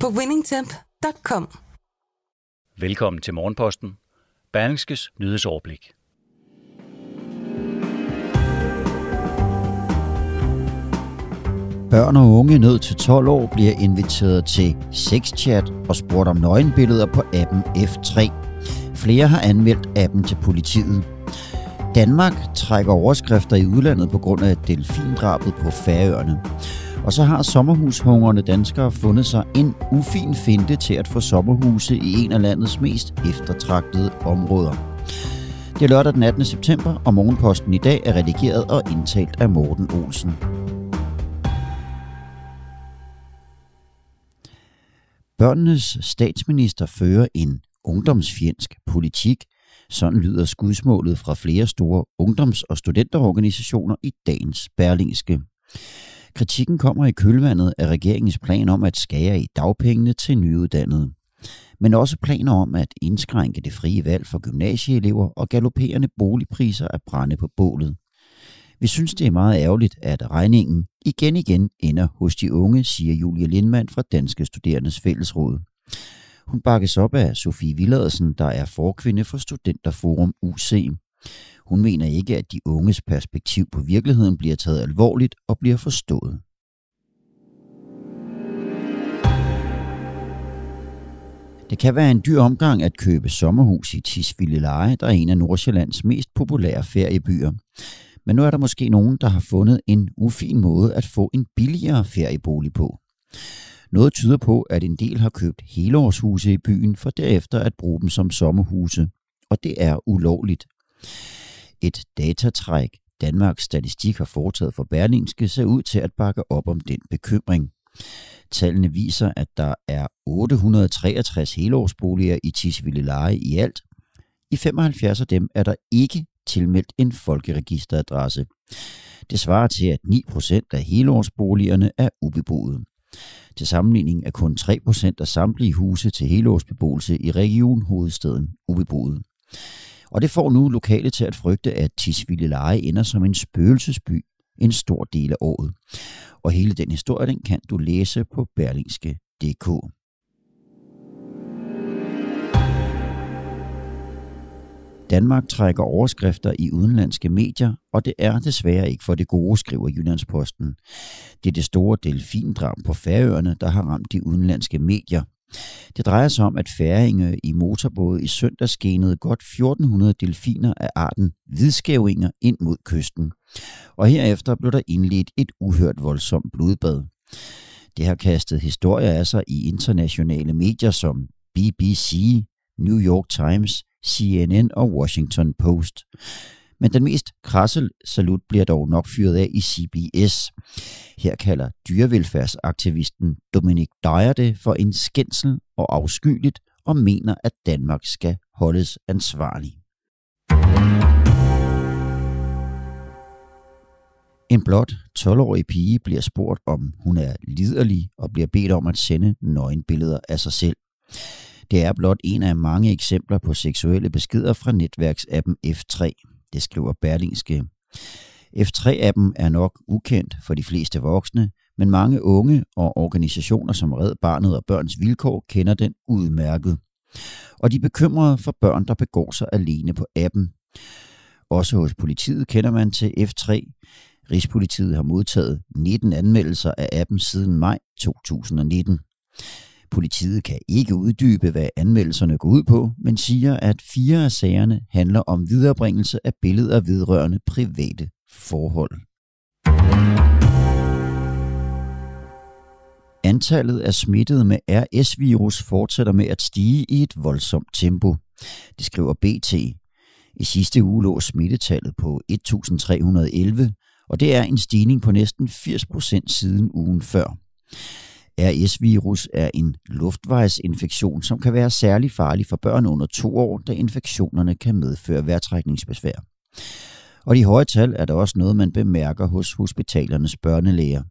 på winningtemp.com. Velkommen til Morgenposten. Berlingskes nyhedsoverblik. Børn og unge ned til 12 år bliver inviteret til sexchat og spurgt om nøgenbilleder på appen F3. Flere har anmeldt appen til politiet. Danmark trækker overskrifter i udlandet på grund af delfindrabet på Færøerne. Og så har sommerhushungrende danskere fundet sig en ufin finte til at få sommerhuse i en af landets mest eftertragtede områder. Det er lørdag den 18. september, og Morgenposten i dag er redigeret og indtalt af Morten Olsen. Børnenes statsminister fører en ungdomsfjendsk politik. Sådan lyder skudsmålet fra flere store ungdoms- og studenterorganisationer i dagens Berlingske. Kritikken kommer i kølvandet af regeringens plan om at skære i dagpengene til nyuddannede. Men også planer om at indskrænke det frie valg for gymnasieelever og galopperende boligpriser at brænde på bålet. Vi synes, det er meget ærgerligt, at regningen igen igen ender hos de unge, siger Julie Lindmann fra Danske Studerendes Fællesråd. Hun bakkes op af Sofie Villadsen, der er forkvinde for Studenterforum UC. Hun mener ikke, at de unges perspektiv på virkeligheden bliver taget alvorligt og bliver forstået. Det kan være en dyr omgang at købe sommerhus i Tisvilde Leje, der er en af Nordsjællands mest populære feriebyer. Men nu er der måske nogen, der har fundet en ufin måde at få en billigere feriebolig på. Noget tyder på, at en del har købt helårshuse i byen for derefter at bruge dem som sommerhuse. Og det er ulovligt. Et datatræk, Danmarks Statistik har foretaget for Berlingske, ser ud til at bakke op om den bekymring. Tallene viser, at der er 863 helårsboliger i Tisvilde Leje i alt. I 75 af dem er der ikke tilmeldt en folkeregisteradresse. Det svarer til, at 9% af helårsboligerne er ubeboede. Til sammenligning er kun 3% af samtlige huse til helårsbeboelse i region hovedstaden ubeboede. Og det får nu lokale til at frygte, at Tisvilde Leje ender som en spøgelsesby en stor del af året. Og hele den historie, den kan du læse på berlingske.dk. Danmark trækker overskrifter i udenlandske medier, og det er desværre ikke for det gode, skriver Jyllandsposten. Det er det store delfindrab på Færøerne, der har ramt de udenlandske medier. Det drejer sig om, at færinge i motorbåde i søndag skenede godt 1400 delfiner af arten hvidskævinger ind mod kysten. Og herefter blev der indledt et uhørt voldsomt blodbad. Det har kastet historier af sig i internationale medier som BBC, New York Times, CNN og Washington Post. Men den mest krasse salut bliver dog nok fyret af i CBS. Her kalder dyrevelfærdsaktivisten Dominik Dyer det for en skændsel og afskyeligt og mener, at Danmark skal holdes ansvarlig. En blot 12-årig pige bliver spurgt, om hun er liderlig og bliver bedt om at sende nøgenbilleder af sig selv. Det er blot en af mange eksempler på seksuelle beskeder fra netværksappen F3. Det skriver Berlingske. F3-appen er nok ukendt for de fleste voksne, men mange unge og organisationer som Red Barnet og Børns Vilkår kender den udmærket. Og de er bekymrede for børn, der begår sig alene på appen. Også hos politiet kender man til F3. Rigspolitiet har modtaget 19 anmeldelser af appen siden maj 2019. Politiet kan ikke uddybe, hvad anmeldelserne går ud på, men siger, at fire af sagerne handler om viderebringelse af billeder vedrørende private forhold. Antallet af smittede med RS-virus fortsætter med at stige i et voldsomt tempo. Det skriver BT. I sidste uge lå smittetallet på 1311, og det er en stigning på næsten 80% siden ugen før. RS-virus er en luftvejsinfektion, som kan være særlig farlig for børn under to år, da infektionerne kan medføre vejrtrækningsbesvær. Og de høje tal er der også noget, man bemærker hos hospitalernes børnelæger.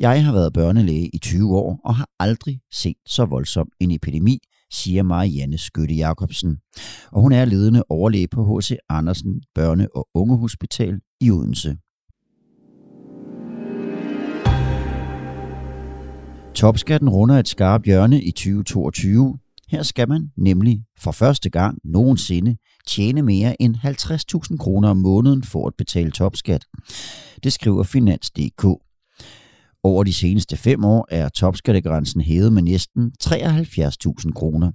Jeg har været børnelæge i 20 år og har aldrig set så voldsom en epidemi, siger Marianne Skytte Jacobsen. Og hun er ledende overlæge på H.C. Andersen Børne- og Ungehospital i Odense. Topskatten runder et skarpt hjørne i 2022. Her skal man nemlig for første gang nogensinde tjene mere end 50.000 kroner om måneden for at betale topskat. Det skriver Finans.dk. Over de seneste fem år er topskattegrænsen hævet med næsten 73.000 kroner.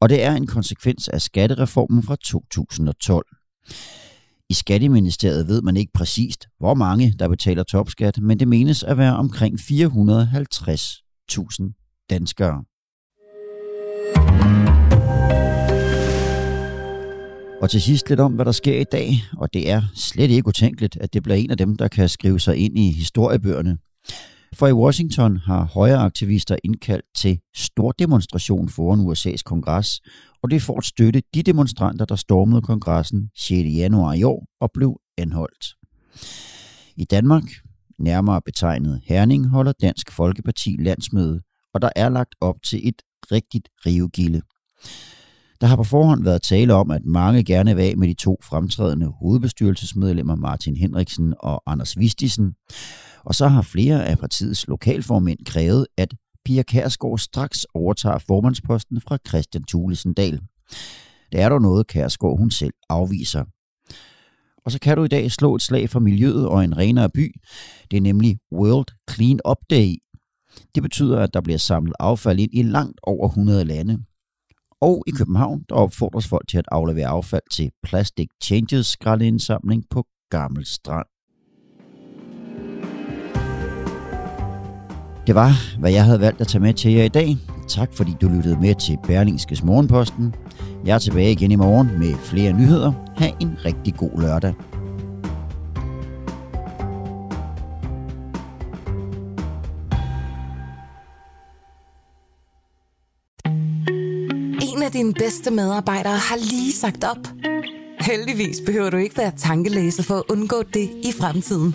Og det er en konsekvens af skattereformen fra 2012. I Skatteministeriet ved man ikke præcist, hvor mange der betaler topskat, men det menes at være omkring 450.000 danskere. Og til sidst lidt om, hvad der sker i dag, og det er slet ikke utænkeligt, at det bliver en af dem, der kan skrive sig ind i historiebøgerne. For i Washington har højre aktivister indkaldt til stor demonstration foran USA's kongres, og det er for at støtte de demonstranter, der stormede kongressen 6. januar i år og blev anholdt. I Danmark, nærmere betegnet Herning, holder Dansk Folkeparti landsmøde, og der er lagt op til et rigtigt rivegilde. Der har på forhånd været tale om, at mange gerne vil af med de to fremtrædende hovedbestyrelsesmedlemmer Martin Henriksen og Anders Vistisen, og så har flere af partiets lokalformænd krævet, at Pia Kærsgaard straks overtager formandsposten fra Christian Thulesen Dahl. Det er dog noget, Kærsgaard hun selv afviser. Og så kan du i dag slå et slag for miljøet og en renere by. Det er nemlig World Clean Up Day. Det betyder, at der bliver samlet affald ind i langt over 100 lande. Og i København, der opfordres folk til at aflevere affald til Plastic Changes skraldeindsamling på Gammel Strand. Det var, hvad jeg havde valgt at tage med til jer i dag. Tak fordi du lyttede med til Berlingskes Morgenposten. Jeg er tilbage igen i morgen med flere nyheder. Ha' en rigtig god lørdag. En af dine bedste medarbejdere har lige sagt op. Heldigvis behøver du ikke være tankelæser for at undgå det i fremtiden.